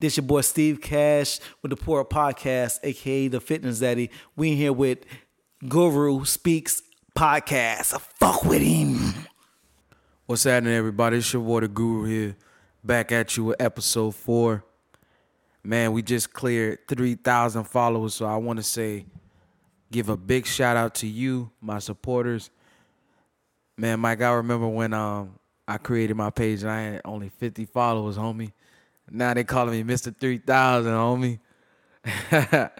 This your boy Steve Cash with the Poor Podcast, aka the Fitness Daddy. We here with Guru Speaks Podcast. Fuck with him. What's happening, everybody? It's your boy the Guru here, back at you with episode four. Man, we just cleared three thousand followers, so I want to say, give a big shout out to you, my supporters. Man, Mike, I remember when um I created my page and I had only fifty followers, homie. Now they calling me Three Thousand, homie.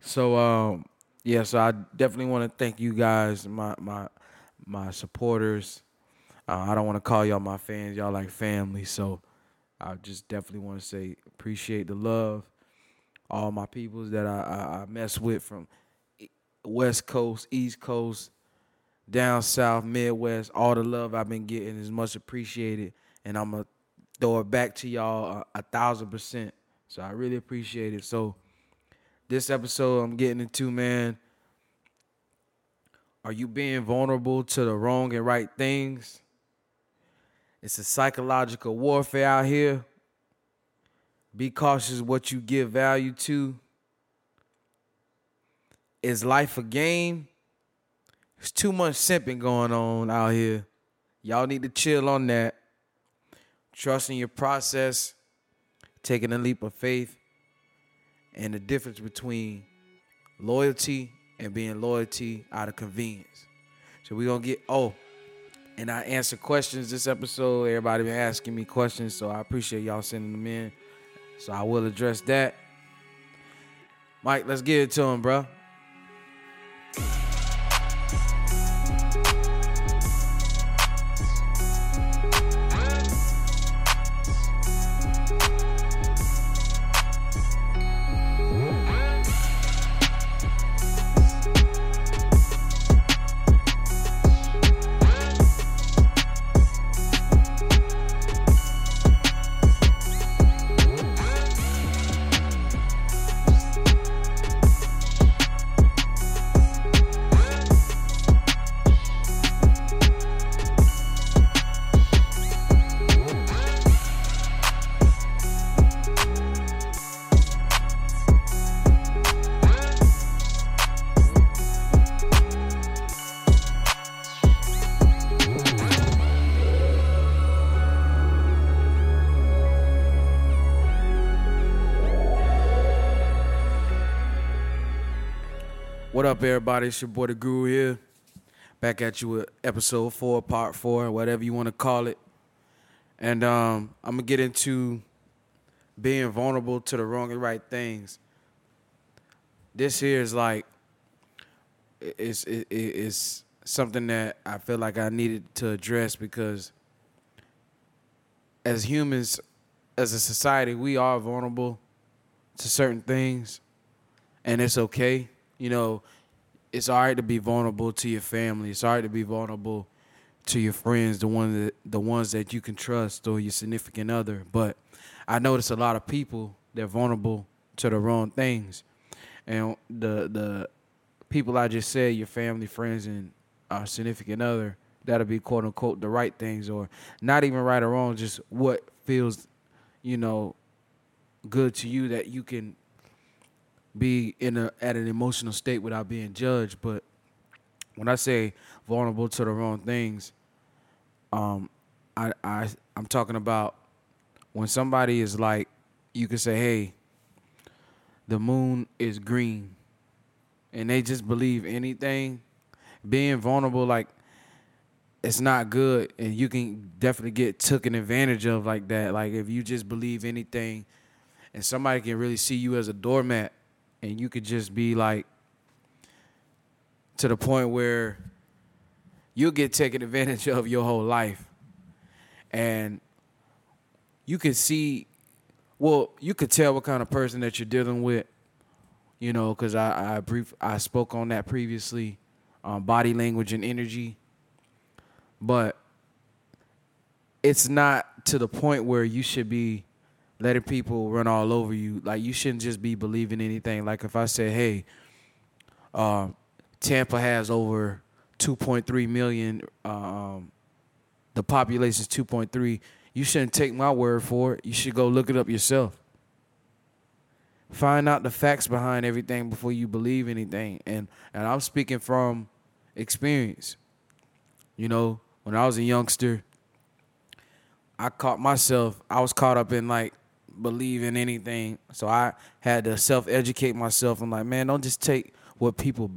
so um yeah, so I definitely want to thank you guys, my my my supporters. Uh, I don't want to call y'all my fans, y'all like family. So I just definitely want to say appreciate the love, all my peoples that I, I, I mess with from West Coast, East Coast, down South, Midwest. All the love I've been getting is much appreciated, and I'm gonna throw it back to y'all a, a thousand percent. So I really appreciate it. So this episode I'm getting into, man. Are you being vulnerable to the wrong and right things? It's a psychological warfare out here. Be cautious what you give value to. Is life a game? There's too much simping going on out here. Y'all need to chill on that. Trusting your process, taking a leap of faith, and the difference between loyalty and being loyalty out of convenience. So we're gonna get oh, and I answer questions this episode. Everybody been asking me questions, so I appreciate y'all sending them in. So I will address that. Mike, let's get it to him, bro. Everybody? It's your boy the Guru here. Back at you with episode four, part four, whatever you want to call it. And um, I'm gonna get into being vulnerable to the wrong and right things. This here is like it's it, it's something that I feel like I needed to address because as humans, as a society, we are vulnerable to certain things, and it's okay you know, it's all right to be vulnerable to your family. It's all right to be vulnerable to your friends, the one that the ones that you can trust or your significant other. But I notice a lot of people they're vulnerable to the wrong things. And the the people I just said, your family, friends, and our significant other, that'll be quote unquote the right things, or not even right or wrong, just what feels, you know, good to you that you can be in a at an emotional state without being judged. But when I say vulnerable to the wrong things, um, I I I'm talking about when somebody is like, you can say, hey, the moon is green, and they just believe anything. Being vulnerable, like it's not good, and you can definitely get taken advantage of like that. Like if you just believe anything, and somebody can really see you as a doormat and you could just be like to the point where you'll get taken advantage of your whole life. And you can see, well, you could tell what kind of person that you're dealing with, you know, because I, I brief I spoke on that previously, um, body language and energy. But it's not to the point where you should be letting people run all over you. Like you shouldn't just be believing anything. Like if I say, hey, uh, Tampa has over 2.3 million, um, the population is 2.3. You shouldn't take my word for it. You should go look it up yourself. find out the facts behind everything before you believe anything. And and I'm speaking from experience. You know, when I was a youngster, I caught myself, I was caught up in like believing anything. So I had to self educate myself. I'm like, man, don't just take what people,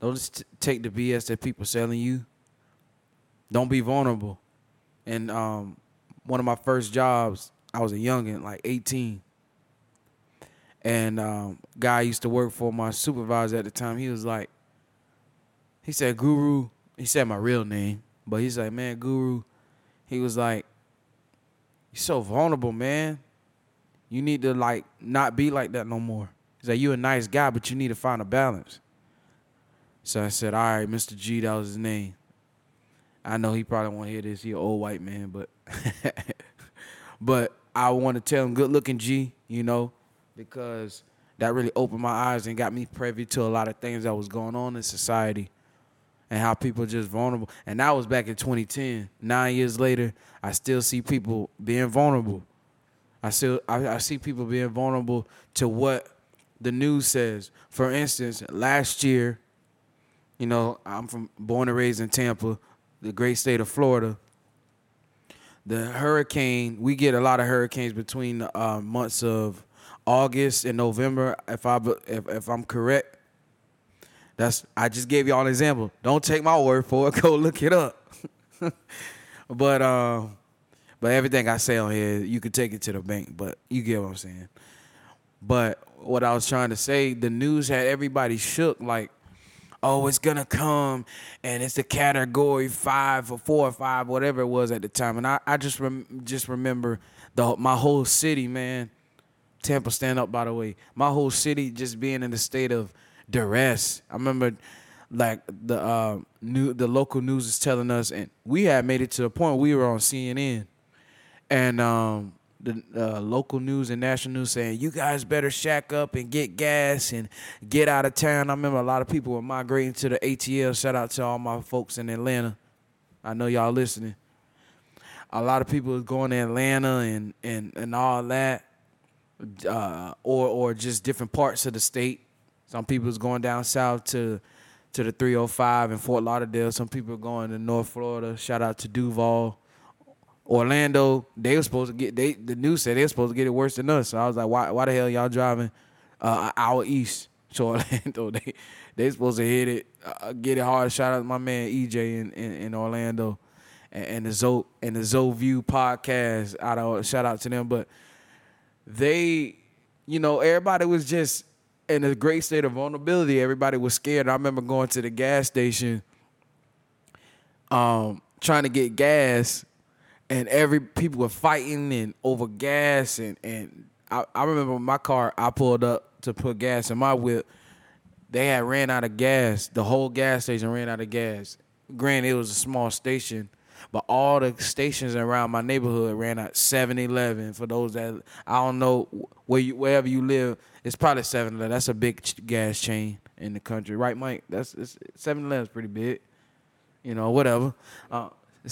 don't just take the BS that people selling you. Don't be vulnerable. And um, one of my first jobs, I was a youngin, like 18. And um, guy I used to work for, my supervisor at the time, he was like, he said, Guru, he said my real name, but he's like, man, Guru, he was like, you're so vulnerable, man. You need to like not be like that no more. He's like, you're a nice guy, but you need to find a balance. So I said, all right, Mr. G, that was his name. I know he probably won't hear this. He an old white man, but but I want to tell him, good looking G, you know, because that really opened my eyes and got me privy to a lot of things that was going on in society and how people just vulnerable. And that was back in 2010. Nine years later, I still see people being vulnerable. I still I, I see people being vulnerable to what the news says. For instance, last year, you know, I'm from born and raised in Tampa, the great state of Florida. The hurricane, we get a lot of hurricanes between the uh, months of August and November, if I if, if I'm correct. That's I just gave y'all an example. Don't take my word for it. Go look it up. but um, but everything I say on here, you can take it to the bank. But you get what I'm saying. But what I was trying to say, the news had everybody shook. Like, oh, it's gonna come, and it's a category five or four or five, whatever it was at the time. And I, I just rem- just remember the my whole city, man. Tampa, stand up. By the way, my whole city just being in the state of duress. I remember like the uh, new the local news is telling us, and we had made it to the point we were on CNN, and um, the uh, local news and national news saying you guys better shack up and get gas and get out of town. I remember a lot of people were migrating to the ATL. Shout out to all my folks in Atlanta. I know y'all listening. A lot of people going to Atlanta and and and all that, uh, or or just different parts of the state some people is going down south to to the 305 in Fort Lauderdale. Some people are going to North Florida. Shout out to Duval. Orlando, they were supposed to get they the news said they were supposed to get it worse than us. So I was like, why why the hell y'all driving uh, an hour east to Orlando? they they supposed to hit it, uh, get it hard. Shout out to my man EJ in, in, in Orlando, and, and the Zo and the Zo View podcast. Out of shout out to them, but they, you know, everybody was just in a great state of vulnerability. Everybody was scared. I remember going to the gas station, um, trying to get gas, and every people were fighting and over gas. And and I, I remember my car. I pulled up to put gas in my whip. They had ran out of gas. The whole gas station ran out of gas. Granted, it was a small station, but all the stations around my neighborhood ran out 7-Eleven. For those that I don't know where you wherever you live, it's probably 7-Eleven. That's a big gas chain in the country, right, Mike? That's 7-Eleven's pretty big. You know, whatever. Uh,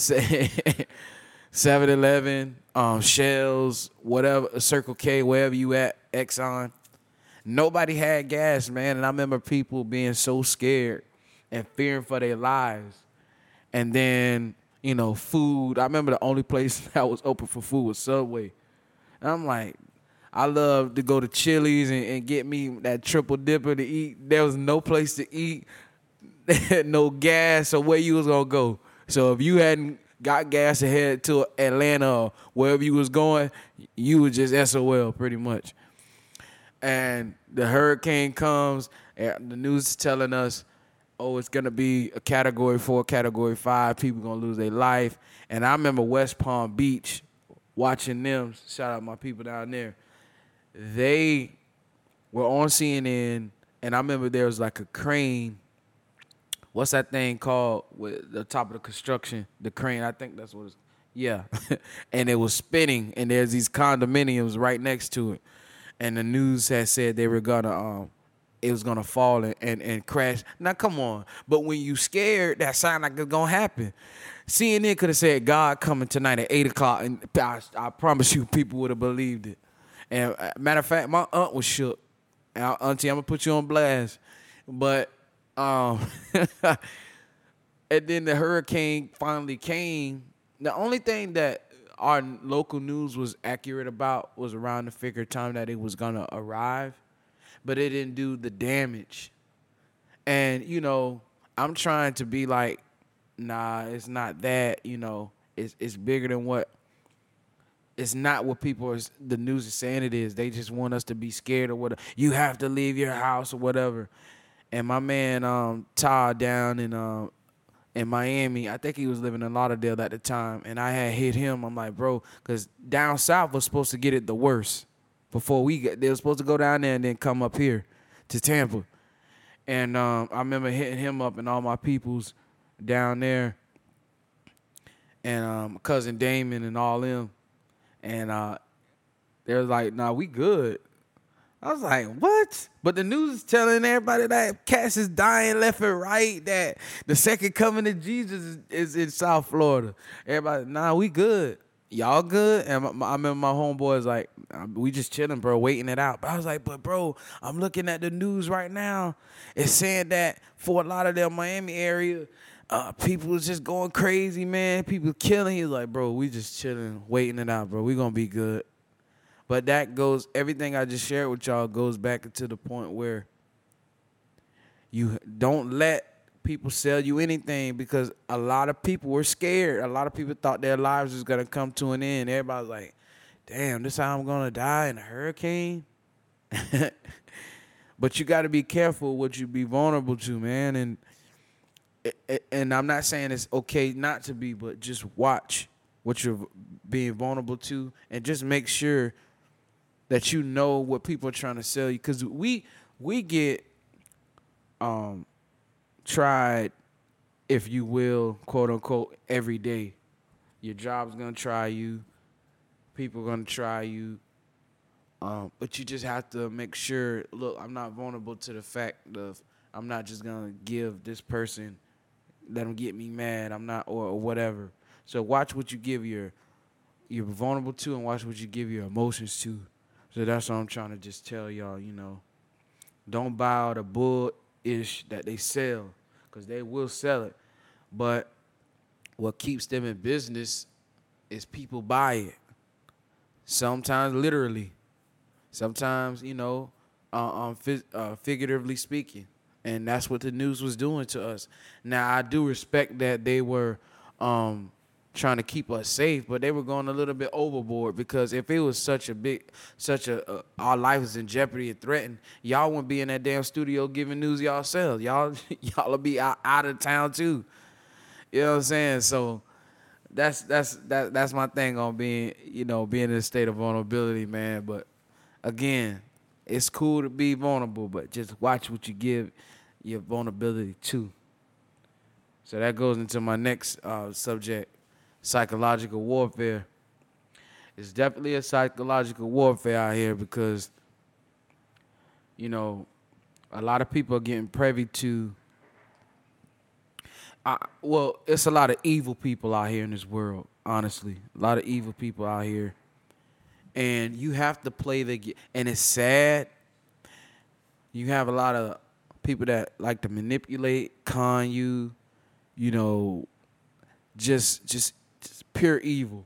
7-Eleven, um, Shells, whatever, Circle K, wherever you at, Exxon. Nobody had gas, man, and I remember people being so scared and fearing for their lives. And then, you know, food. I remember the only place that was open for food was Subway. And I'm like, I love to go to Chili's and, and get me that triple dipper to eat. There was no place to eat, no gas, so where you was gonna go. So if you hadn't got gas to head to Atlanta or wherever you was going, you was just SOL pretty much. And the hurricane comes, and the news is telling us, oh, it's gonna be a category four, category five, people gonna lose their life. And I remember West Palm Beach watching them, shout out my people down there. They were on CNN, and I remember there was like a crane what's that thing called with the top of the construction? The crane, I think that's what it's yeah. and it was spinning and there's these condominiums right next to it. And the news had said they were gonna um it was gonna fall and, and, and crash. Now come on. But when you scared, that sound like it's gonna happen. CNN could have said God coming tonight at eight o'clock, and I, I promise you, people would have believed it. And uh, matter of fact, my aunt was shook. uh, Auntie, I'm gonna put you on blast. But um, and then the hurricane finally came. The only thing that our local news was accurate about was around the figure time that it was gonna arrive, but it didn't do the damage. And you know, I'm trying to be like, nah, it's not that. You know, it's it's bigger than what. It's not what people. The news is saying it is. They just want us to be scared or whatever. You have to leave your house or whatever. And my man um, Todd down in um, in Miami. I think he was living in Lauderdale at the time, and I had hit him. I'm like, bro, because down south was supposed to get it the worst before we get. They were supposed to go down there and then come up here to Tampa. And um, I remember hitting him up and all my peoples down there, and um, cousin Damon and all them, and uh, they were like, "Nah, we good." I was like, what? But the news is telling everybody that cats is dying left and right, that the second coming of Jesus is, is in South Florida. Everybody, nah, we good. Y'all good? And my, I remember my homeboy homeboys like, we just chilling, bro, waiting it out. But I was like, but bro, I'm looking at the news right now. It's saying that for a lot of Lauderdale, Miami area, uh, people is just going crazy, man. People killing. He's like, bro, we just chilling, waiting it out, bro. We gonna be good. But that goes everything I just shared with y'all goes back to the point where you don't let people sell you anything because a lot of people were scared. A lot of people thought their lives was gonna come to an end. Everybody's like, damn, this how I'm gonna die in a hurricane. but you got to be careful what you be vulnerable to, man. And and I'm not saying it's okay not to be, but just watch what you're being vulnerable to, and just make sure that you know what people are trying to sell you. Because we we get um tried if you will quote unquote every day. Your job's gonna try you. People gonna try you. Um, but you just have to make sure look i'm not vulnerable to the fact of i'm not just gonna give this person let them get me mad i'm not or, or whatever. So watch what you give your you're vulnerable to and watch what you give your emotions to so that's what I'm trying to just tell y'all, you know. Don't buy all the bull ish that they sell, because they will sell it. But what keeps them in business is people buy it. Sometimes literally. Sometimes, you know, uh, um, uh, figuratively speaking. And that's what the news was doing to us. Now, I do respect that they were um, trying to keep us safe, but they were going a little bit overboard because if it was such a big, such a uh, our life is in jeopardy and threatened, y'all wouldn't be in that damn studio giving news y'all sell. Y'all y'all'll be out, out of town too. You know what I'm saying? So that's that's that that's my thing on being you know being in a state of vulnerability, man. But again, it's cool to be vulnerable, but just watch what you give your vulnerability to. So that goes into my next uh, subject psychological warfare. It's definitely a psychological warfare out here because, you know, a lot of people are getting privy to. I, well, it's a lot of evil people out here in this world. Honestly, a lot of evil people out here, and you have to play the. game. And it's sad. You have a lot of people that like to manipulate, con you, you know, just just pure evil.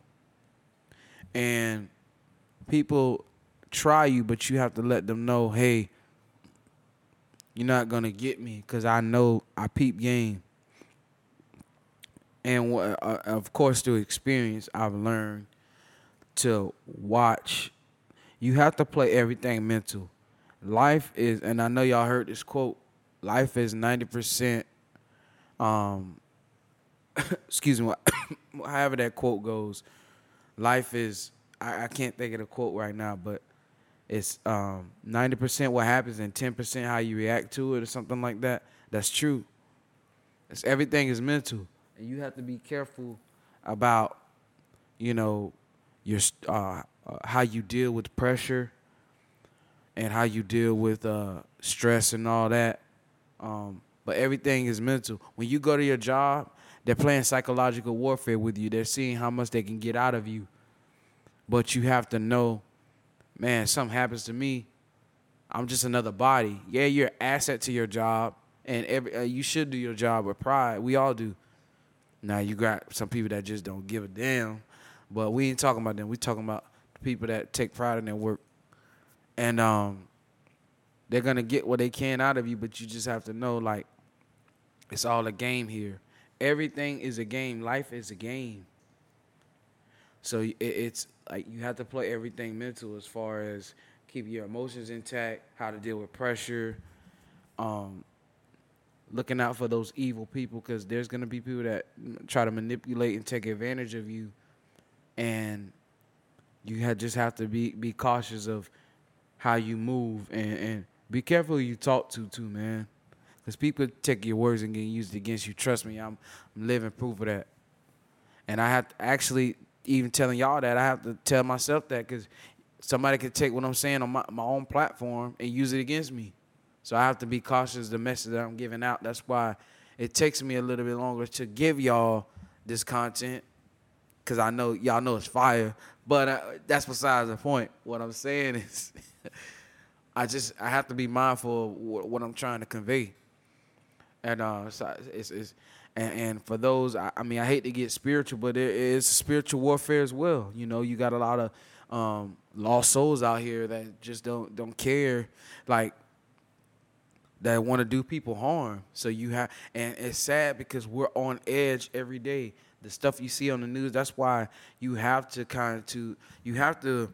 And people try you, but you have to let them know, hey, you're not gonna get me because I know I peep game. And uh, of course, through experience, I've learned to watch. You have to play everything mental. Life is, and I know y'all heard this quote. Life is ninety percent um, excuse me, however that quote goes, life is, I, I, can't think of the quote right now, but it's um, 90% what happens and 10% how you react to it or something like that. That's true. It's, everything is mental. And you have to be careful about, you know, your uh, uh, how you deal with pressure and how you deal with uh, stress and all that. Um, but everything is mental. When you go to your job they're playing psychological warfare with you. They're seeing how much they can get out of you. But you have to know, man, something happens to me. I'm just another body. Yeah, you're an asset to your job, and every uh, you should do your job with pride. We all do. Now you got some people that just don't give a damn, but we ain't talking about them. We talking about the people that take pride in their work, and um, they're gonna get what they can out of you. But you just have to know, like, it's all a game here. Everything is a game. Life is a game. So it, it's like you have to play everything mental as far as keep your emotions intact, how to deal with pressure, um, looking out for those evil people because there's gonna be people that try to manipulate and take advantage of you, and you have, just have to be be cautious of how you move and, and be careful who you talk to too, man. Because people take your words and get used against you. Trust me, I'm, I'm living proof of that. And I have to actually even telling y'all that I have to tell myself that because somebody could take what I'm saying on my, my own platform and use it against me. So I have to be cautious the message that I'm giving out. That's why it takes me a little bit longer to give y'all this content because I know y'all know it's fire. But uh, that's besides the point. What I'm saying is, I just I have to be mindful of what I'm trying to convey. And uh, so it's, it's and, and for those, I, I, mean, I hate to get spiritual, but it is spiritual warfare as well. You know, you got a lot of um, lost souls out here that just don't don't care, like that want to do people harm. So you have, and it's sad because we're on edge every day. The stuff you see on the news, that's why you have to kind of to you have to.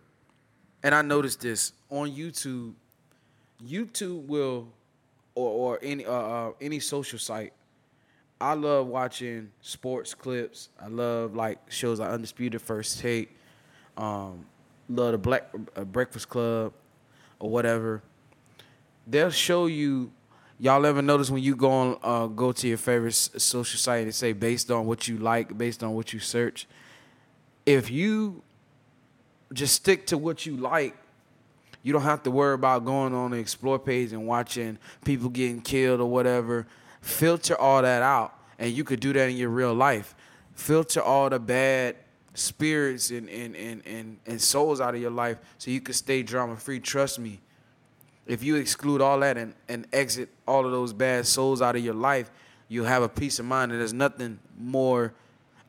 And I noticed this on YouTube. YouTube will, or or any uh, uh any social site I love watching sports clips. I love like shows like Undisputed First Take. Um, love the Black uh, Breakfast Club or whatever. They'll show you. Y'all ever notice when you go on uh, go to your favorite social site and say based on what you like, based on what you search. If you just stick to what you like, you don't have to worry about going on the explore page and watching people getting killed or whatever filter all that out and you could do that in your real life filter all the bad spirits and and, and, and, and souls out of your life so you could stay drama free trust me if you exclude all that and, and exit all of those bad souls out of your life you'll have a peace of mind and there's nothing more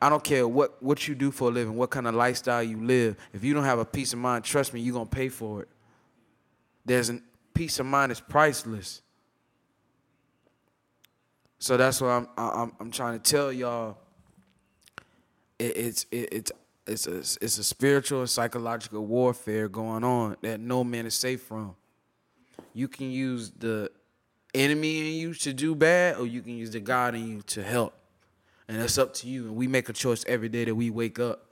I don't care what, what you do for a living, what kind of lifestyle you live. If you don't have a peace of mind, trust me, you're gonna pay for it. There's a peace of mind is priceless. So that's what I'm I'm I'm trying to tell y'all. It, it's it, it's it's a it's a spiritual and psychological warfare going on that no man is safe from. You can use the enemy in you to do bad, or you can use the God in you to help, and that's up to you. And we make a choice every day that we wake up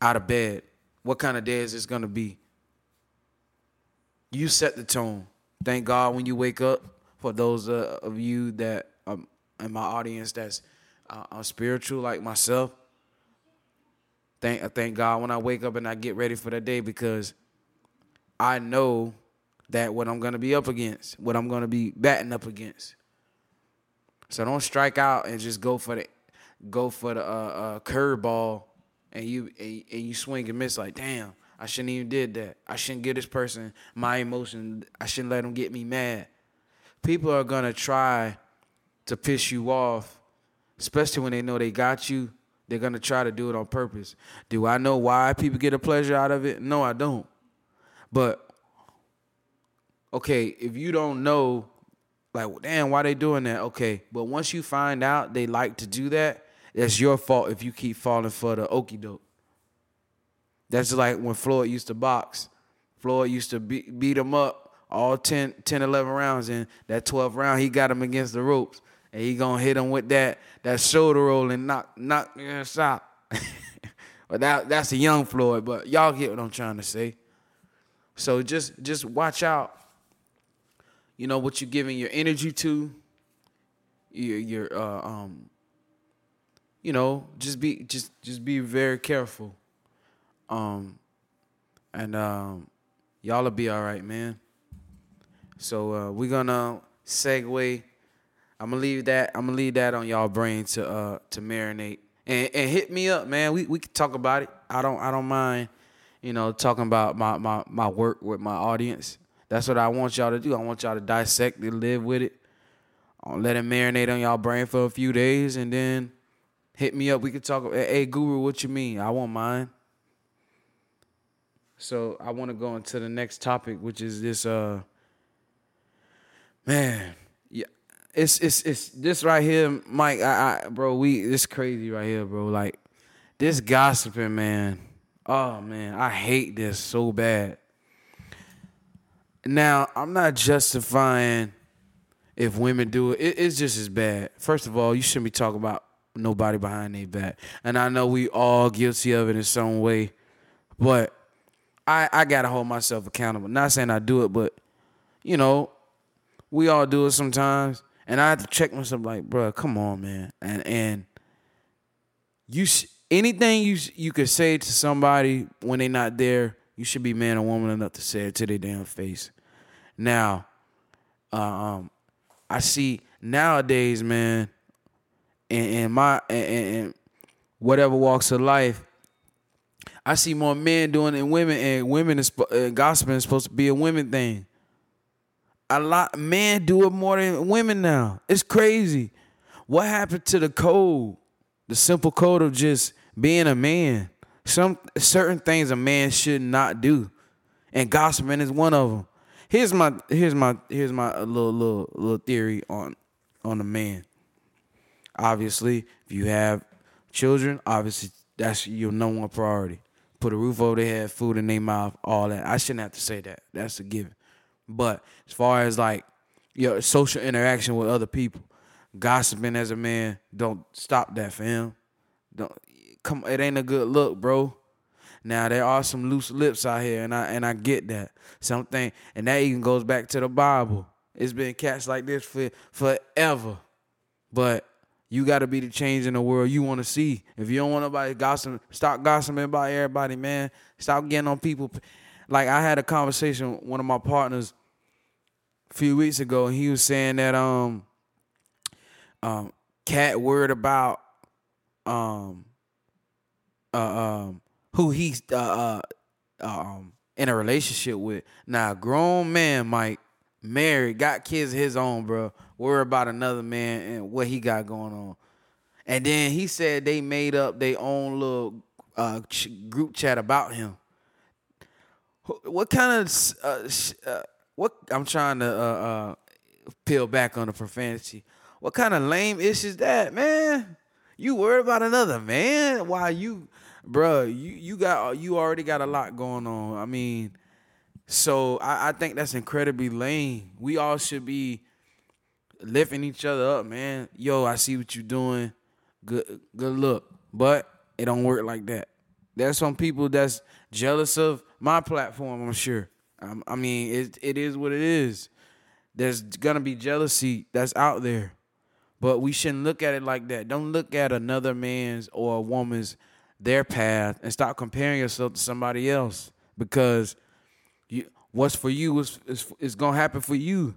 out of bed. What kind of day is this gonna be? You set the tone. Thank God when you wake up for those uh, of you that um, in my audience that's uh, are spiritual like myself. Thank I thank God when I wake up and I get ready for the day because I know that what I'm gonna be up against, what I'm gonna be batting up against. So don't strike out and just go for the go for the uh, uh, curveball and you and, and you swing and miss like damn. I shouldn't even did that. I shouldn't give this person my emotion. I shouldn't let them get me mad people are gonna try to piss you off, especially when they know they got you. They're gonna try to do it on purpose. Do I know why people get a pleasure out of it? No, I don't. But okay, if you don't know, like, damn, why they doing that? Okay, but once you find out they like to do that, that's your fault if you keep falling for the okey doke. That's like when Floyd used to box. Floyd used to beat, beat him up all 10, 10, 11 rounds. And that 12th round, he got him against the ropes. And he gonna hit him with that that shoulder roll and knock knock yeah, stop. but that that's a young Floyd. But y'all get what I'm trying to say. So just just watch out. You know what you're giving your energy to. Your your uh, um. You know, just be just just be very careful. Um, and um, y'all'll be all right, man. So uh, we're gonna segue. I'm gonna leave that. I'm gonna leave that on y'all brain to uh to marinate and and hit me up, man. We we can talk about it. I don't I don't mind, you know, talking about my my my work with my audience. That's what I want y'all to do. I want y'all to dissect it, live with it. I'll let it marinate on y'all brain for a few days and then hit me up. We could talk. Hey, Guru, what you mean? I won't mind. So I want to go into the next topic, which is this. Uh, man, yeah, it's it's it's this right here, Mike. I, I bro, we it's crazy right here, bro. Like this gossiping, man. Oh man, I hate this so bad. Now I'm not justifying if women do it. it it's just as bad. First of all, you shouldn't be talking about nobody behind their back, and I know we all guilty of it in some way, but I I gotta hold myself accountable. Not saying I do it, but you know, we all do it sometimes, and I have to check myself. Like, bro, come on, man, and and you anything you you could say to somebody when they're not there, you should be man or woman enough to say it to their damn face. Now, um, I see nowadays, man, in, in my in, in whatever walks of life, I see more men doing it than women, and women is uh, gossiping is supposed to be a women thing. A lot men do it more than women now. It's crazy. What happened to the code? The simple code of just being a man. Some certain things a man should not do, and gossiping is one of them. Here's my here's my here's my little little little theory on on a man. Obviously, if you have children, obviously that's your number one priority put a roof over their head, food in their mouth, all that. I shouldn't have to say that. That's a given. But as far as like your social interaction with other people, gossiping as a man, don't stop that fam. Don't come. It ain't a good look, bro. Now there are some loose lips out here, and I and I get that something, and that even goes back to the Bible. It's been cats like this for forever, but you got to be the change in the world you want to see. If you don't want nobody gossiping, stop gossiping about everybody, man. Stop getting on people. Like I had a conversation with one of my partners a few weeks ago, and he was saying that um, um, cat word about um, uh, um, who he's uh, uh, um in a relationship with. Now, grown man, Mike, married, got kids his own, bro worry about another man and what he got going on. And then he said they made up their own little uh, group chat about him. What kind of uh, uh, what I'm trying to uh, uh, peel back on the profanity. What kind of lame ish is that, man? You worried about another man? Why you, bruh, You you got you already got a lot going on. I mean, so I, I think that's incredibly lame. We all should be lifting each other up, man. Yo, I see what you're doing. Good good look. But it don't work like that. There's some people that's jealous of my platform, I'm sure. I mean, it it is what it is. There's gonna be jealousy that's out there. But we shouldn't look at it like that. Don't look at another man's or a woman's their path and stop comparing yourself to somebody else because you what's for you is is, is gonna happen for you.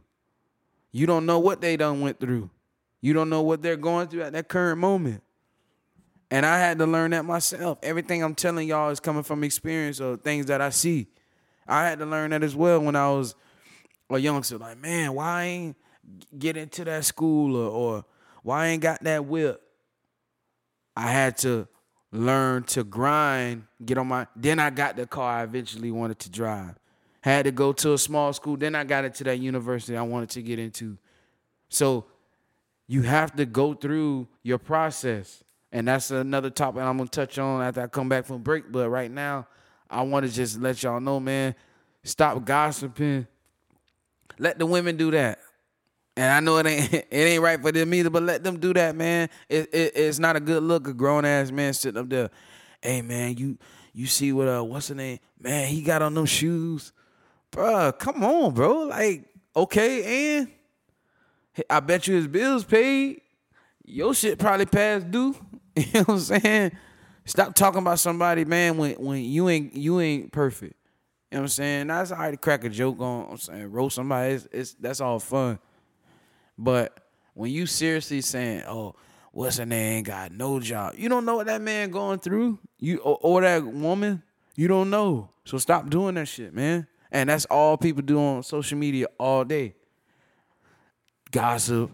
You don't know what they done went through. You don't know what they're going through at that current moment. And I had to learn that myself. Everything I'm telling y'all is coming from experience or things that I see. I had to learn that as well when I was a youngster. Like, man, why I ain't get into that school or, or why I ain't got that whip? I had to learn to grind, get on my. Then I got the car I eventually wanted to drive. Had to go to a small school. Then I got into that university I wanted to get into. So you have to go through your process. And that's another topic I'm gonna touch on after I come back from break. But right now, I want to just let y'all know, man, stop gossiping. Let the women do that. And I know it ain't it ain't right for them either, but let them do that, man. It, it it's not a good look, a grown ass man sitting up there. Hey man, you you see what uh what's the name? Man, he got on them shoes bruh, come on, bro. Like, okay, and I bet you his bills paid. Your shit probably past due. You know what I'm saying? Stop talking about somebody, man, when when you ain't you ain't perfect. You know what I'm saying? That's right to crack a joke on. I'm saying roast somebody. It's, it's that's all fun. But when you seriously saying, "Oh, what's her name? Got no job," you don't know what that man going through. You or, or that woman, you don't know. So stop doing that shit, man. And that's all people do on social media all day. Gossip,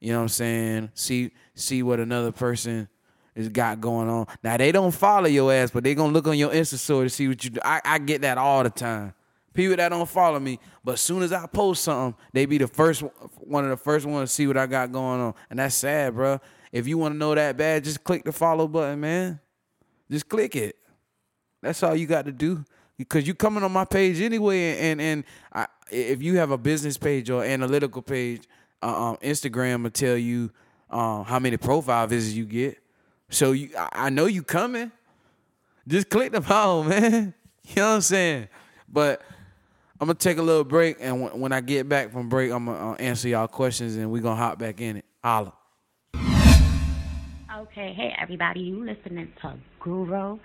you know what I'm saying? See see what another person has got going on. Now they don't follow your ass, but they gonna look on your Insta story to see what you do. I, I get that all the time. People that don't follow me, but as soon as I post something, they be the first one of the first ones to see what I got going on. And that's sad, bro. If you want to know that bad, just click the follow button, man. Just click it. That's all you got to do. Because you coming on my page anyway, and and I, if you have a business page or analytical page, uh, um, Instagram will tell you um, how many profile visits you get. So you, I, I know you coming. Just click the follow, man. You know what I'm saying? But I'm gonna take a little break, and when, when I get back from break, I'm gonna uh, answer y'all questions, and we gonna hop back in it. Holla. Okay, hey everybody, you listening to Guru,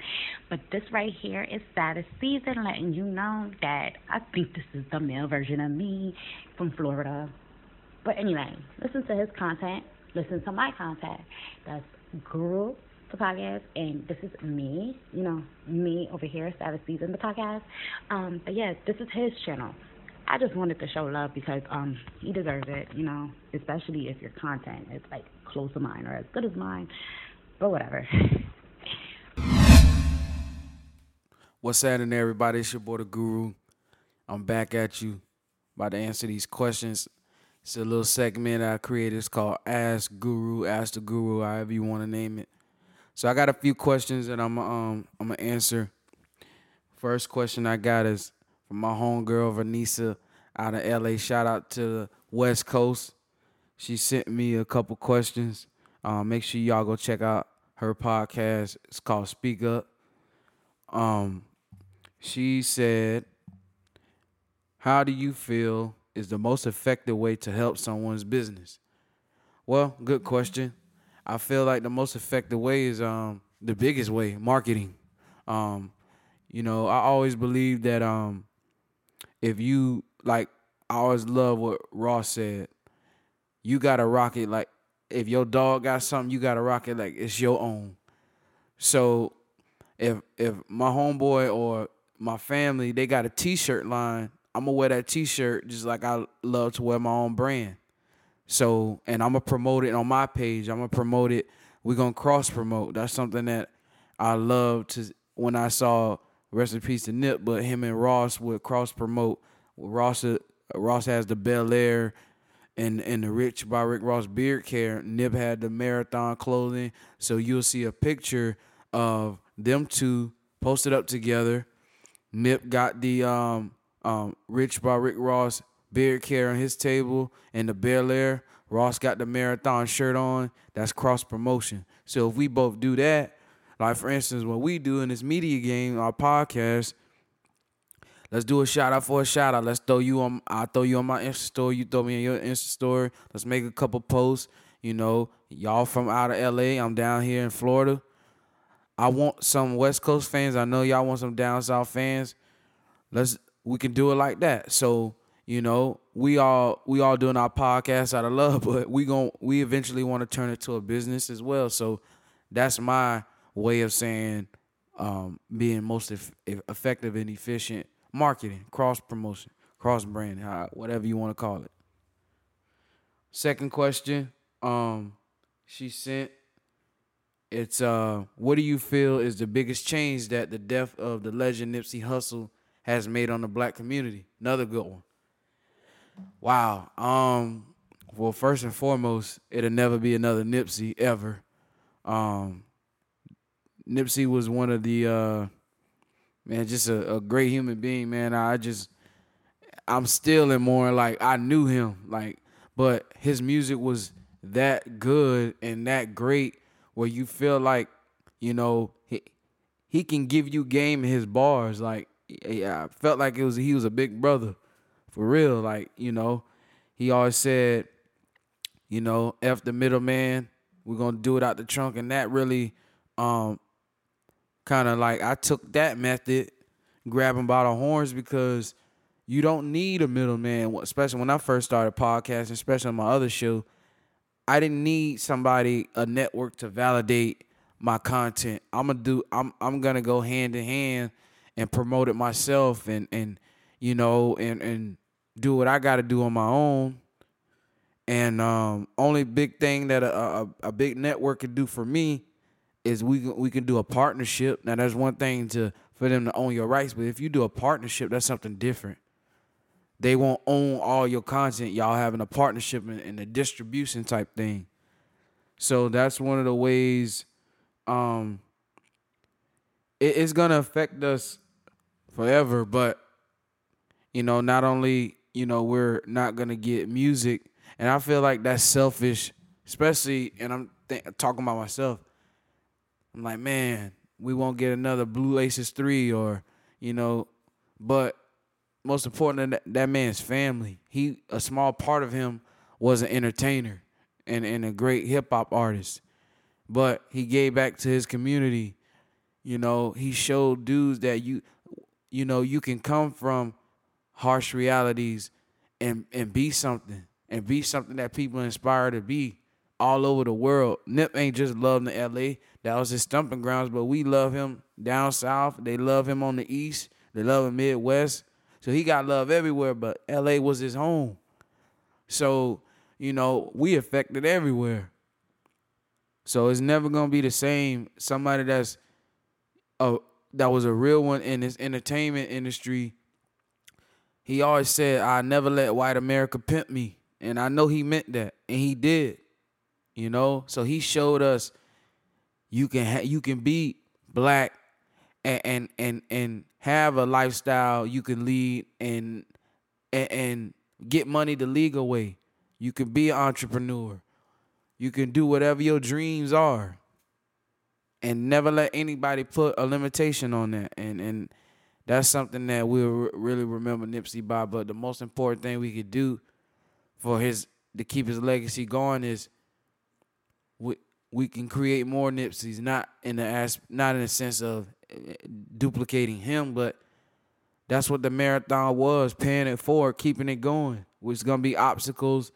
but this right here is status season, letting you know that I think this is the male version of me from Florida. But anyway, listen to his content, listen to my content. That's Guru the podcast, and this is me, you know, me over here, status season the podcast. Um, but yes, this is his channel. I just wanted to show love because um he deserves it, you know, especially if your content is like close to mine or as good as mine. But whatever. What's happening, everybody? It's your boy the Guru. I'm back at you, about to answer these questions. It's a little segment I created. It's called Ask Guru, Ask the Guru, however you want to name it. So I got a few questions that I'm um I'm gonna answer. First question I got is from my homegirl Vanessa out of LA. Shout out to the West Coast. She sent me a couple questions. Um, make sure y'all go check out her podcast. It's called Speak Up. Um, she said, "How do you feel is the most effective way to help someone's business?" Well, good question. I feel like the most effective way is um the biggest way, marketing. Um, you know, I always believe that um if you like I always love what Ross said. You gotta rock it like if your dog got something, you gotta rock it like it's your own. So if if my homeboy or my family they got a t-shirt line, I'm gonna wear that t-shirt just like I love to wear my own brand. So, and I'm gonna promote it on my page. I'm gonna promote it. We're gonna cross promote. That's something that I love to. When I saw rest in peace to Nip, but him and Ross would cross promote. Ross uh, Ross has the Belaire and and the Rich by Rick Ross beard care. Nip had the marathon clothing. So you'll see a picture of them two posted up together. Nip got the um um Rich by Rick Ross beard care on his table and the Belaire. Ross got the marathon shirt on. That's cross promotion. So if we both do that, like for instance, what we do in this media game, our podcast, let's do a shout out for a shout out. Let's throw you on. I throw you on my Insta story. You throw me on your Insta story. Let's make a couple posts. You know, y'all from out of LA. I'm down here in Florida. I want some West Coast fans. I know y'all want some down south fans. Let's we can do it like that. So you know, we all we all doing our podcast out of love, but we going we eventually want to turn it to a business as well. So that's my way of saying um, being most effective and efficient marketing, cross promotion, cross branding, whatever you want to call it. Second question, um, she sent. It's uh, what do you feel is the biggest change that the death of the legend Nipsey Hussle has made on the black community? Another good one. Wow. Um. Well, first and foremost, it'll never be another Nipsey ever. Um. Nipsey was one of the uh, man, just a, a great human being, man. I just I'm still in more like I knew him, like, but his music was that good and that great where you feel like, you know, he he can give you game in his bars. Like, yeah, I felt like it was he was a big brother for real. Like, you know, he always said, you know, F the middleman, we're gonna do it out the trunk. And that really um kind of like I took that method, grabbing by the horns because you don't need a middleman, especially when I first started podcasting, especially on my other show. I didn't need somebody, a network to validate my content. I'm gonna do I'm I'm gonna go hand in hand and promote it myself and and you know, and and do what I got to do on my own. And um, only big thing that a, a, a big network can do for me is we can, we can do a partnership. Now, there's one thing to for them to own your rights, but if you do a partnership, that's something different. They won't own all your content. Y'all having a partnership and, and a distribution type thing. So that's one of the ways um, it, it's gonna affect us forever. But you know, not only you know we're not gonna get music, and I feel like that's selfish, especially. And I'm th- talking about myself. I'm like, man, we won't get another Blue Aces three, or you know, but most important, that, that man's family. He a small part of him was an entertainer and, and a great hip hop artist. But he gave back to his community. You know, he showed dudes that you you know, you can come from harsh realities and and be something. And be something that people inspire to be all over the world. Nip ain't just loved in LA. That was his stumping grounds, but we love him down south. They love him on the east. They love him Midwest. So he got love everywhere, but LA was his home. So you know, we affected everywhere. So it's never gonna be the same. Somebody that's a that was a real one in this entertainment industry. He always said, "I never let white America pimp me," and I know he meant that, and he did. You know, so he showed us you can ha- you can be black and and and and have a lifestyle you can lead and and, and get money the legal way. You can be an entrepreneur. You can do whatever your dreams are. And never let anybody put a limitation on that. And and that's something that we'll really remember Nipsey by. But the most important thing we could do for his to keep his legacy going is we can create more Nipseys, not in the as not in the sense of eh, duplicating him, but that's what the marathon was, paying it forward, keeping it going. There's gonna be obstacles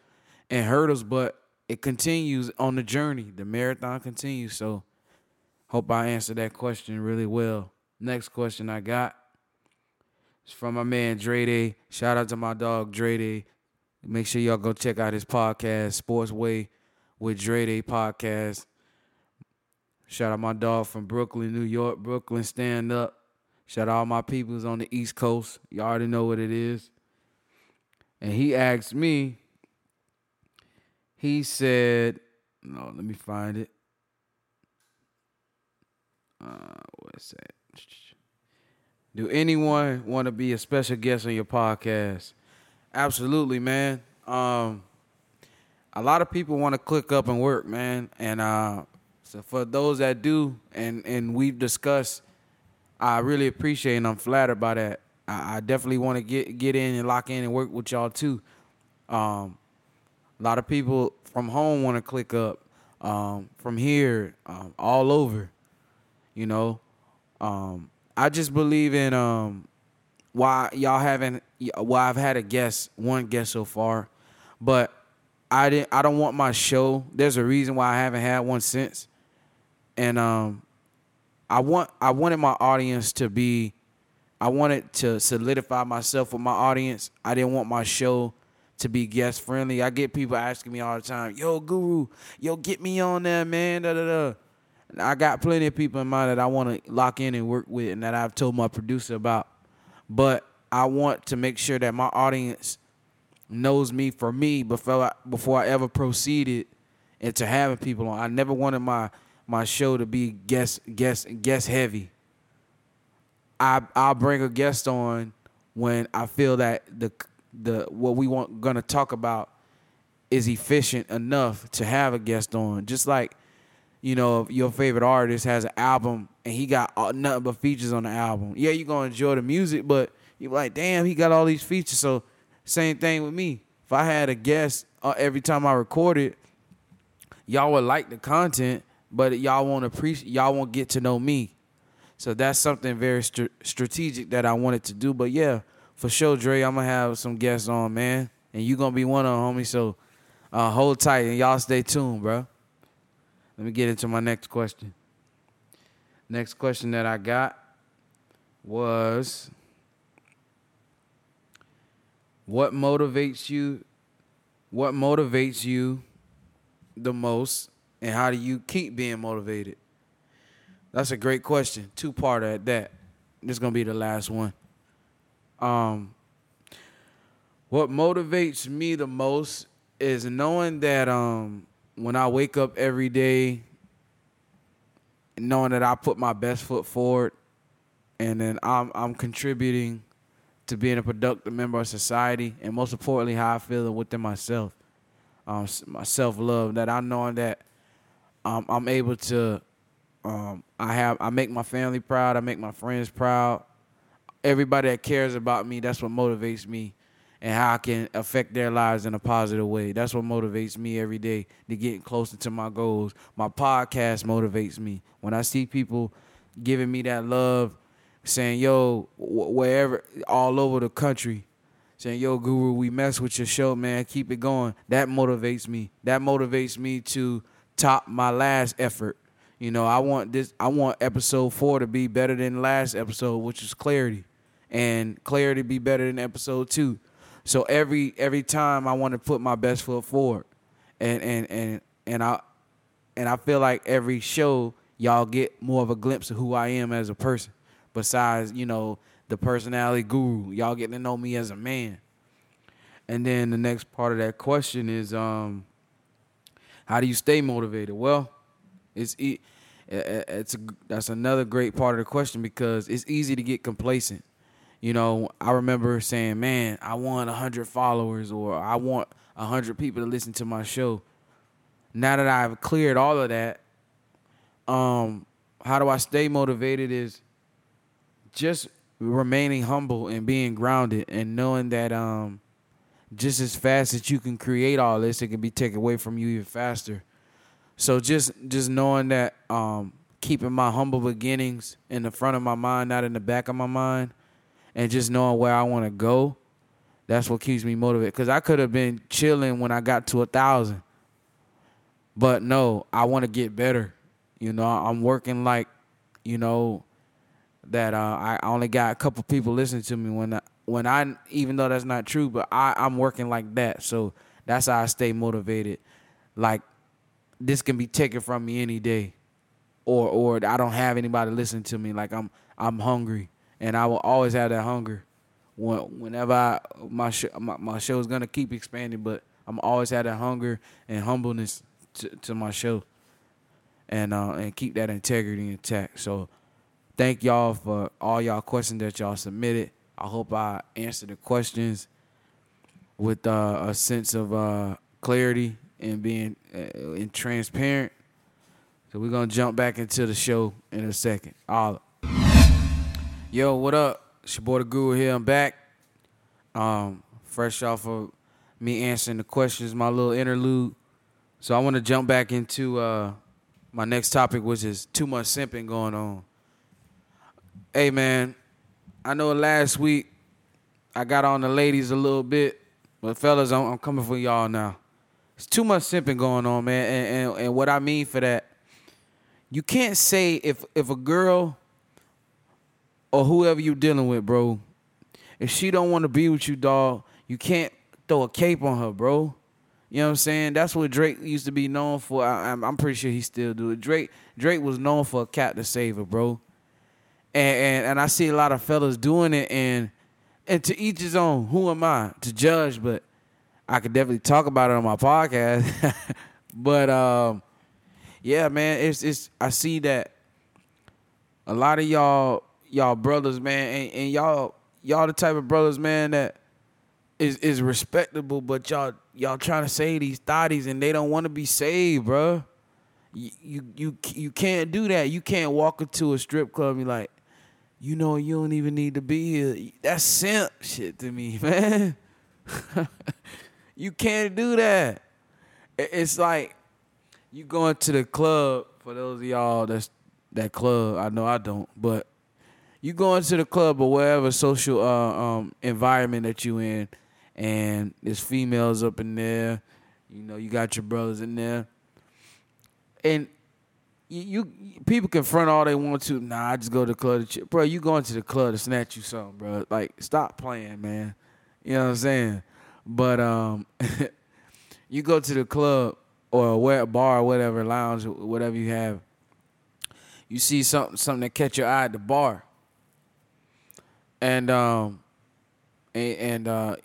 and hurdles, but it continues on the journey. The marathon continues. So hope I answered that question really well. Next question I got is from my man Dre Day. Shout out to my dog Dre Day. Make sure y'all go check out his podcast, Sports Way with Dre Day podcast. Shout out my dog from Brooklyn, New York. Brooklyn, stand up. Shout out all my peoples on the East Coast. You already know what it is. And he asked me, he said, no, let me find it. Uh, what's that? Do anyone want to be a special guest on your podcast? Absolutely, man. Um, a lot of people want to click up and work, man. And uh, so for those that do, and and we've discussed, I really appreciate and I'm flattered by that. I, I definitely want to get get in and lock in and work with y'all too. Um, a lot of people from home want to click up. Um, from here, um, all over. You know, um, I just believe in um, why y'all haven't. Well, I've had a guest, one guest so far, but I didn't. I don't want my show. There's a reason why I haven't had one since, and um, I want. I wanted my audience to be. I wanted to solidify myself with my audience. I didn't want my show to be guest friendly. I get people asking me all the time, "Yo, Guru, yo, get me on there, man." Da da da. And I got plenty of people in mind that I want to lock in and work with, and that I've told my producer about. But I want to make sure that my audience knows me for me before I, before I ever proceeded into having people on. I never wanted my my show to be guest guest guest heavy. I I'll bring a guest on when I feel that the the what we want gonna talk about is efficient enough to have a guest on. Just like, you know, if your favorite artist has an album and he got nothing but features on the album. Yeah, you're gonna enjoy the music, but you're like, damn, he got all these features. So same thing with me. If I had a guest uh, every time I recorded, y'all would like the content, but y'all won't appreciate, y'all won't get to know me. So that's something very st- strategic that I wanted to do. But yeah, for sure, Dre, I'm gonna have some guests on, man, and you gonna be one of them, homie. So uh, hold tight and y'all stay tuned, bro. Let me get into my next question. Next question that I got was what motivates you? What motivates you the most, and how do you keep being motivated? That's a great question. Two part at that. This is gonna be the last one. Um, what motivates me the most is knowing that um when I wake up every day, knowing that I put my best foot forward, and then I'm I'm contributing to being a productive member of society, and most importantly, how I feel within myself, um, my self love. That I know that um, I'm able to, um, I have I make my family proud, I make my friends proud, everybody that cares about me. That's what motivates me and how I can affect their lives in a positive way. That's what motivates me every day to getting closer to my goals. My podcast motivates me. When I see people giving me that love, saying, yo, wherever, all over the country, saying, yo, Guru, we mess with your show, man. Keep it going. That motivates me. That motivates me to top my last effort. You know, I want this, I want episode four to be better than last episode, which is clarity. And clarity be better than episode two so every every time I want to put my best foot forward, and and and and I and I feel like every show y'all get more of a glimpse of who I am as a person. Besides, you know, the personality guru, y'all getting to know me as a man. And then the next part of that question is, um, how do you stay motivated? Well, it's it's a, that's another great part of the question because it's easy to get complacent. You know, I remember saying, "Man, I want 100 followers or I want 100 people to listen to my show." Now that I've cleared all of that, um how do I stay motivated is just remaining humble and being grounded and knowing that um just as fast as you can create all this, it can be taken away from you even faster. So just just knowing that um keeping my humble beginnings in the front of my mind, not in the back of my mind, and just knowing where I want to go, that's what keeps me motivated. Because I could have been chilling when I got to a thousand, but no, I want to get better. You know, I'm working like, you know, that uh, I only got a couple people listening to me when I, when I even though that's not true, but I I'm working like that. So that's how I stay motivated. Like this can be taken from me any day, or or I don't have anybody listening to me. Like I'm I'm hungry and I will always have that hunger. When, Whenever I, my show, my, my show is gonna keep expanding, but I'm always have that hunger and humbleness to, to my show, and uh, and keep that integrity intact. So, thank y'all for all y'all questions that y'all submitted. I hope I answered the questions with uh, a sense of uh, clarity and being uh, and transparent. So we're gonna jump back into the show in a second. All Yo, what up? It's your boy the Guru here. I'm back. Um, fresh off of me answering the questions, my little interlude. So I want to jump back into uh, my next topic, which is too much simping going on. Hey man, I know last week I got on the ladies a little bit, but fellas, I'm, I'm coming for y'all now. It's too much simping going on, man. And, and and what I mean for that, you can't say if if a girl or whoever you're dealing with, bro, if she don't want to be with you, dog, you can't throw a cape on her, bro. You know what I'm saying? That's what Drake used to be known for. I, am pretty sure he still do it. Drake Drake was known for a cat to save her, bro. And, and and I see a lot of fellas doing it, and and to each his own. Who am I to judge? But I could definitely talk about it on my podcast. but um, yeah, man, it's it's I see that a lot of y'all y'all brothers, man, and, and y'all y'all the type of brothers, man, that is is respectable, but y'all y'all trying to save these thotties and they don't want to be saved, bro. You, you you can't do that. You can't walk into a strip club and be like, you know, you don't even need to be here. That's simp shit to me, man. you can't do that. It's like you going to the club. For those of y'all that's that club, I know I don't, but you going to the club or wherever social uh, um, environment that you in, and there's females up in there. You know, you got your brothers in there, and you, you people can front all they want to. Nah, I just go to the club, to bro. You going to the club to snatch you something, bro? Like, stop playing, man. you know what I'm saying? But um, you go to the club or a bar, or whatever lounge, whatever you have. You see something something that catch your eye at the bar, and um, and, and uh,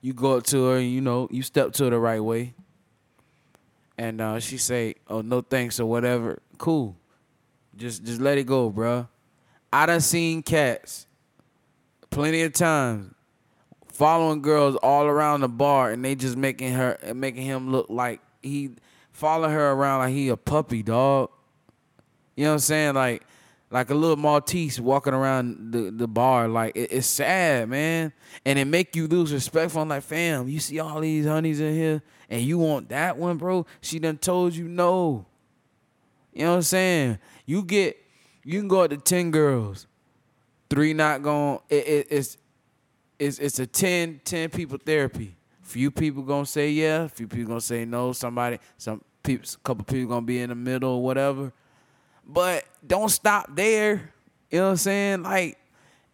you go up to her, and you know you step to her the right way, and uh, she say, "Oh no, thanks" or whatever. Cool, just just let it go, bruh. I done seen cats plenty of times following girls all around the bar, and they just making her making him look like he follow her around like he a puppy dog. You know what I'm saying? Like like a little Maltese walking around the, the bar. Like it, it's sad, man. And it make you lose respect for him. Like, fam, you see all these honeys in here and you want that one, bro? She done told you no. You know what I'm saying? You get you can go up to 10 girls. Three not going it, it, it's it's it's a 10, 10 people therapy. Few people gonna say yeah, few people gonna say no. Somebody, some people, a couple people gonna be in the middle or whatever. But don't stop there. You know what I'm saying? Like,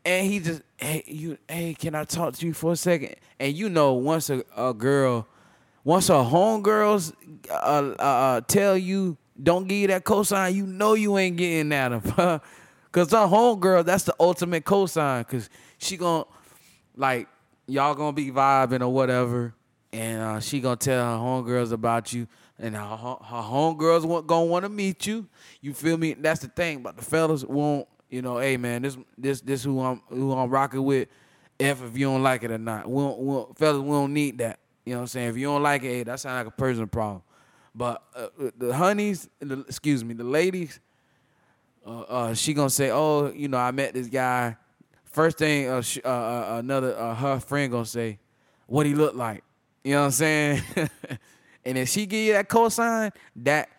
and he just, hey, you, hey, can I talk to you for a second? And you know, once a, a girl, once a homegirls uh, uh, uh, tell you don't give you that cosign, you know you ain't getting at him. Cause her homegirl, that's the ultimate cosign. Cause she gonna like y'all gonna be vibing or whatever, and uh, she gonna tell her homegirls about you, and her, her homegirls want, gonna want to meet you. You feel me? That's the thing. But the fellas won't. You know, hey man, this this this who I'm who I'm rocking with. If if you don't like it or not, we don't, we don't, fellas we don't need that. You know what I'm saying? If you don't like it, hey, that sounds like a personal problem. But uh, the honeys, the, excuse me, the ladies, uh, uh, she gonna say, oh, you know, I met this guy First thing, uh, sh- uh, uh, another uh, her friend gonna say, "What he look like?" You know what I'm saying? and if she give you that cosign, that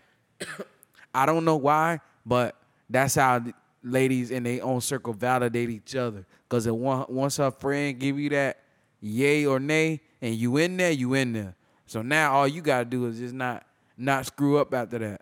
I don't know why, but that's how ladies in their own circle validate each other. Cause if once her friend give you that yay or nay, and you in there, you in there. So now all you gotta do is just not not screw up after that.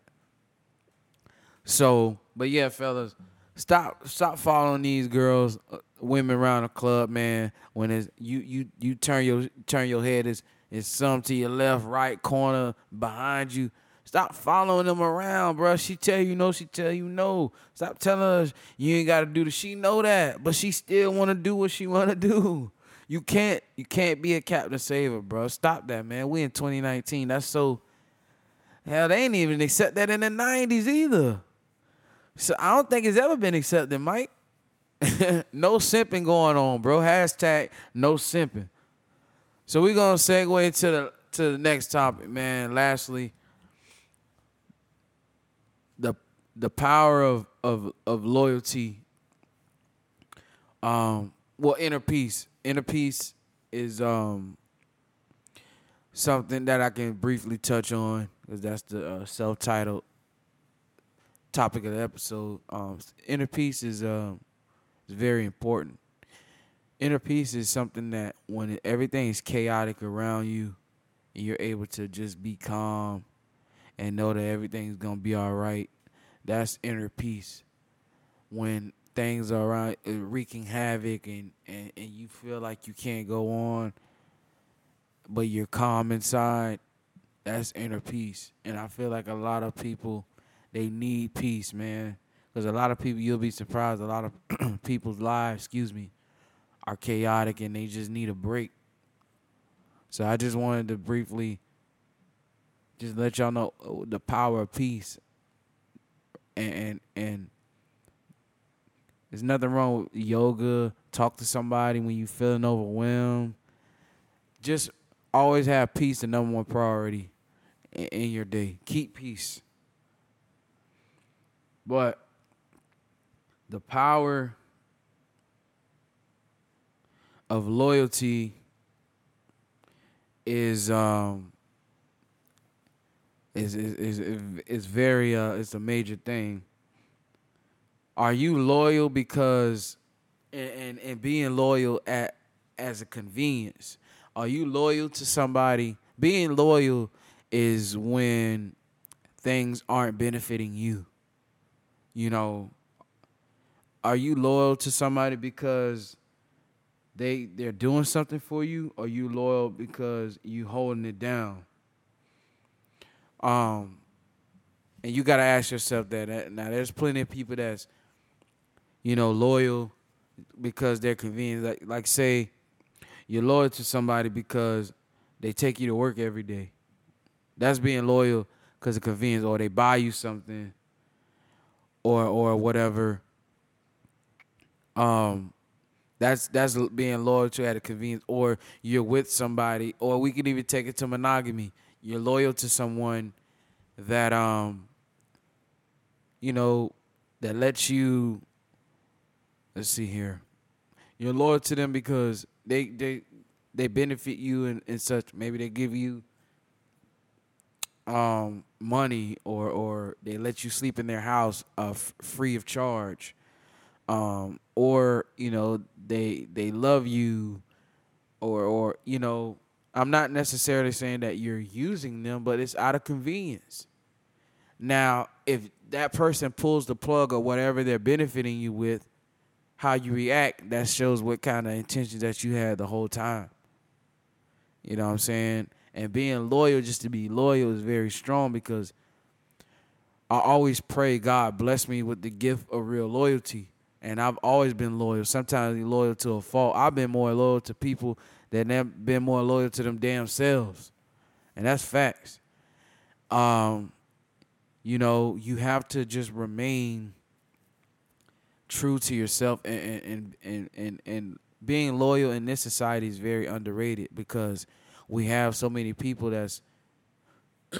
So, but yeah, fellas, stop stop following these girls uh, women around the club, man, when it's you you you turn your turn your head, it's it's some to your left, right corner, behind you. Stop following them around, bro. She tell you no, she tell you no. Stop telling us you ain't gotta do the. She know that, but she still wanna do what she wanna do. You can't you can't be a captain saver, bro. Stop that, man. We in 2019. That's so. Hell, they ain't even accept that in the 90s either. So I don't think it's ever been accepted, Mike. no simping going on, bro. Hashtag no simping. So we're gonna segue to the to the next topic, man. Lastly, the the power of of of loyalty. Um, well, inner peace. Inner peace is um something that I can briefly touch on because that's the uh, self-titled topic of the episode. Um, inner peace is um is very important. Inner peace is something that when everything is chaotic around you, and you're able to just be calm and know that everything's gonna be all right. That's inner peace. When things are around uh, wreaking havoc and, and, and you feel like you can't go on, but you're calm inside, that's inner peace. And I feel like a lot of people they need peace, man. Because a lot of people, you'll be surprised, a lot of people's lives, excuse me, are chaotic and they just need a break. So I just wanted to briefly just let y'all know uh, the power of peace. And and, and there's nothing wrong with yoga. Talk to somebody when you're feeling overwhelmed. Just always have peace the number one priority in, your day. Keep peace. But the power of loyalty is um is is is, is very uh it's a major thing. Are you loyal because and, and, and being loyal at as a convenience? Are you loyal to somebody? Being loyal is when things aren't benefiting you. You know, are you loyal to somebody because they they're doing something for you, or you loyal because you holding it down. Um, and you got to ask yourself that. Now, there's plenty of people that's, you know, loyal because they're convenient. Like, like say, you're loyal to somebody because they take you to work every day. That's being loyal because of convenience, or they buy you something, or or whatever. Um, that's that's being loyal to at a convenience, or you're with somebody, or we could even take it to monogamy. You're loyal to someone that um you know, that lets you let's see here. You're loyal to them because they they they benefit you and, and such. Maybe they give you um money or or they let you sleep in their house uh, f- free of charge. Um or, you know, they they love you or or you know, I'm not necessarily saying that you're using them, but it's out of convenience. Now, if that person pulls the plug or whatever they're benefiting you with, how you react, that shows what kind of intentions that you had the whole time. You know what I'm saying? And being loyal just to be loyal is very strong because I always pray God bless me with the gift of real loyalty. And I've always been loyal. Sometimes loyal to a fault. I've been more loyal to people than have been more loyal to them damn selves. And that's facts. Um, you know, you have to just remain true to yourself and and and and, and being loyal in this society is very underrated because we have so many people that's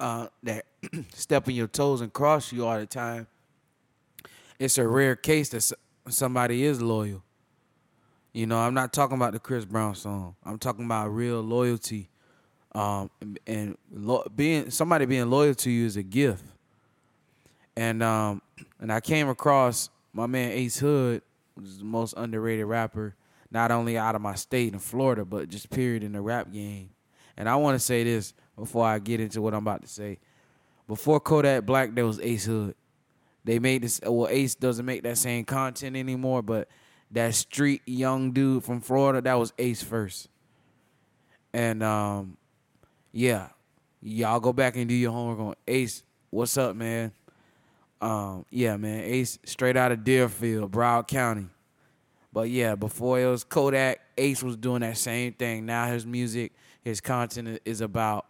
uh, that step on your toes and cross you all the time. It's a rare case that somebody is loyal. You know, I'm not talking about the Chris Brown song. I'm talking about real loyalty um, and, lo- being somebody being loyal to you is a gift. And um, and I came across my man Ace Hood, is the most underrated rapper, not only out of my state in Florida, but just period in the rap game. And I want to say this before I get into what I'm about to say. Before Kodak Black, there was Ace Hood. They made this. Well, Ace doesn't make that same content anymore, but that street young dude from Florida, that was Ace first. And um, yeah, y'all go back and do your homework on Ace. What's up, man? Um, yeah, man, Ace straight out of Deerfield, Broward County. But yeah, before it was Kodak, Ace was doing that same thing. Now his music, his content is about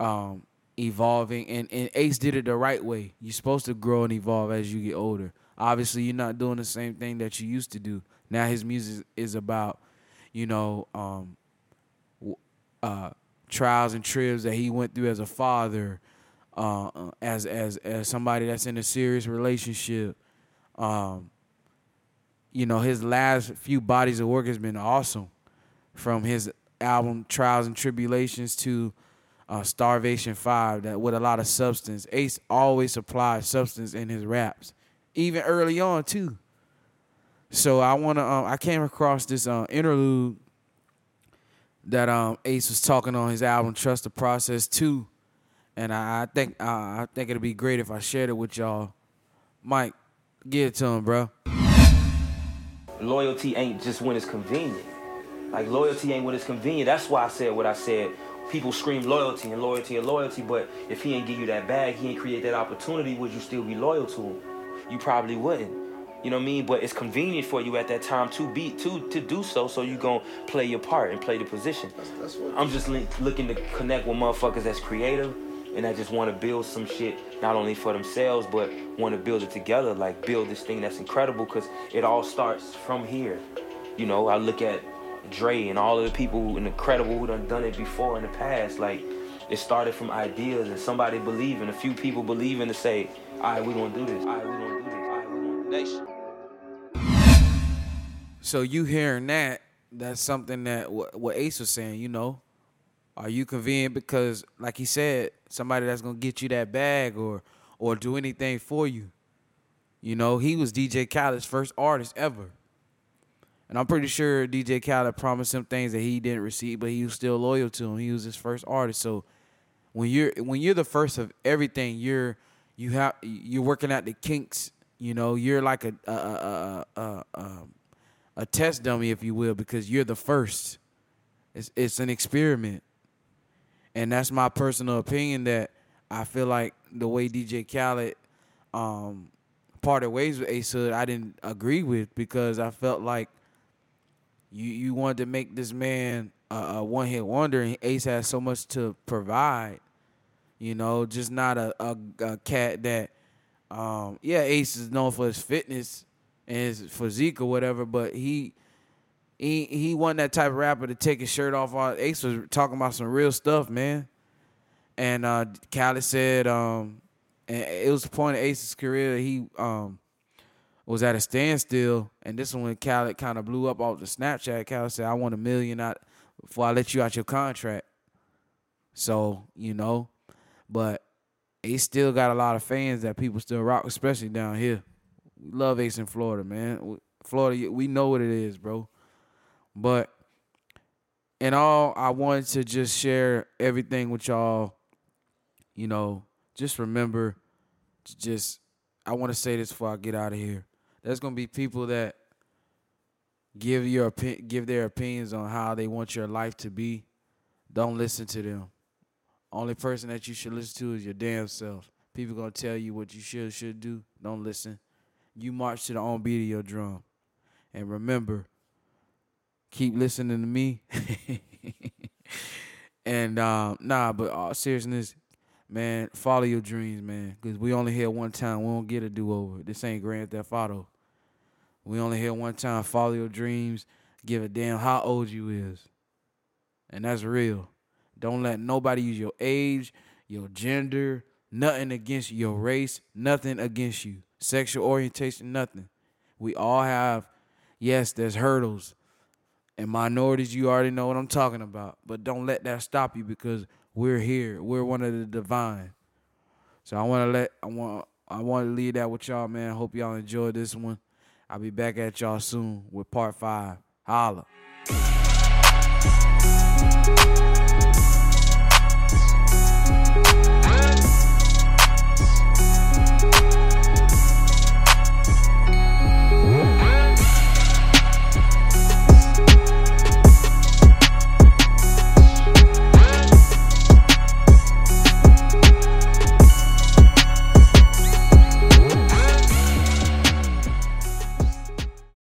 um, evolving, and, and Ace did it the right way. You're supposed to grow and evolve as you get older. Obviously, you're not doing the same thing that you used to do. Now his music is about, you know, um, uh, trials and tribs that he went through as a father, uh, uh, as as as somebody that's in a serious relationship. Um, you know, his last few bodies of work has been awesome, from his album Trials and Tribulations to uh, Starvation Five, that with a lot of substance. Ace always supplies substance in his raps, even early on too. So I wanna, um, I came across this uh, interlude that um, Ace was talking on his album Trust the Process too, and I, I think uh, I think it'd be great if I shared it with y'all. Mike, give it to him, bro. Loyalty ain't just when it's convenient. Like loyalty ain't when it's convenient. That's why I said what I said. People scream loyalty and loyalty and loyalty, but if he ain't give you that bag, he ain't create that opportunity, would you still be loyal to him? You probably wouldn't. You know what I mean? But it's convenient for you at that time to be to to do so. So you gonna play your part and play the position. That's, that's I'm just li- looking to connect with motherfuckers that's creative and that just want to build some shit not only for themselves but want to build it together. Like build this thing that's incredible because it all starts from here. You know, I look at Dre and all of the people who incredible who done done it before in the past. Like it started from ideas and somebody believing, a few people believing to say, all right, we're gonna do this. All right, we're gonna do this. All right, we're gonna do this. So you hearing that? That's something that what, what Ace was saying. You know, are you convenient because, like he said, somebody that's gonna get you that bag or or do anything for you? You know, he was DJ Khaled's first artist ever. And I'm pretty sure DJ Khaled promised him things that he didn't receive, but he was still loyal to him. He was his first artist. So when you're when you're the first of everything, you're you have you're working out the kinks. You know, you're like a a a, a, a, um, a test dummy, if you will, because you're the first. It's it's an experiment, and that's my personal opinion. That I feel like the way DJ Khaled um, parted ways with Ace Hood, I didn't agree with because I felt like you you wanted to make this man a, a one hit wonder, and Ace has so much to provide. You know, just not a, a, a cat that, um, yeah, Ace is known for his fitness and his physique or whatever, but he he he wasn't that type of rapper to take his shirt off. Ace was talking about some real stuff, man. And uh Khaled said, um, and it was the point of Ace's career he um was at a standstill, and this one when Khaled kind of blew up off the Snapchat. Khaled said, "I want a million out before I let you out your contract." So you know, but Ace still got a lot of fans that people still rock, especially down here. We love Ace in Florida, man. Florida, we know what it is, bro. But in all, I wanted to just share everything with y'all. You know, just remember, just I want to say this before I get out of here. There's gonna be people that give your give their opinions on how they want your life to be. Don't listen to them. Only person that you should listen to is your damn self. People gonna tell you what you should should do. Don't listen. You march to the own beat of your drum. And remember, keep listening to me. and um, nah, but all seriousness, man, follow your dreams, man. Cause we only here one time. We don't get a do over. This ain't Grand Theft Auto. We only here one time. Follow your dreams. Give a damn how old you is. And that's real. Don't let nobody use your age, your gender, nothing against your race, nothing against you. Sexual orientation, nothing. We all have, yes, there's hurdles. And minorities, you already know what I'm talking about. But don't let that stop you because we're here. We're one of the divine. So I want to let I want I want to leave that with y'all, man. Hope y'all enjoyed this one. I'll be back at y'all soon with part five. Holla.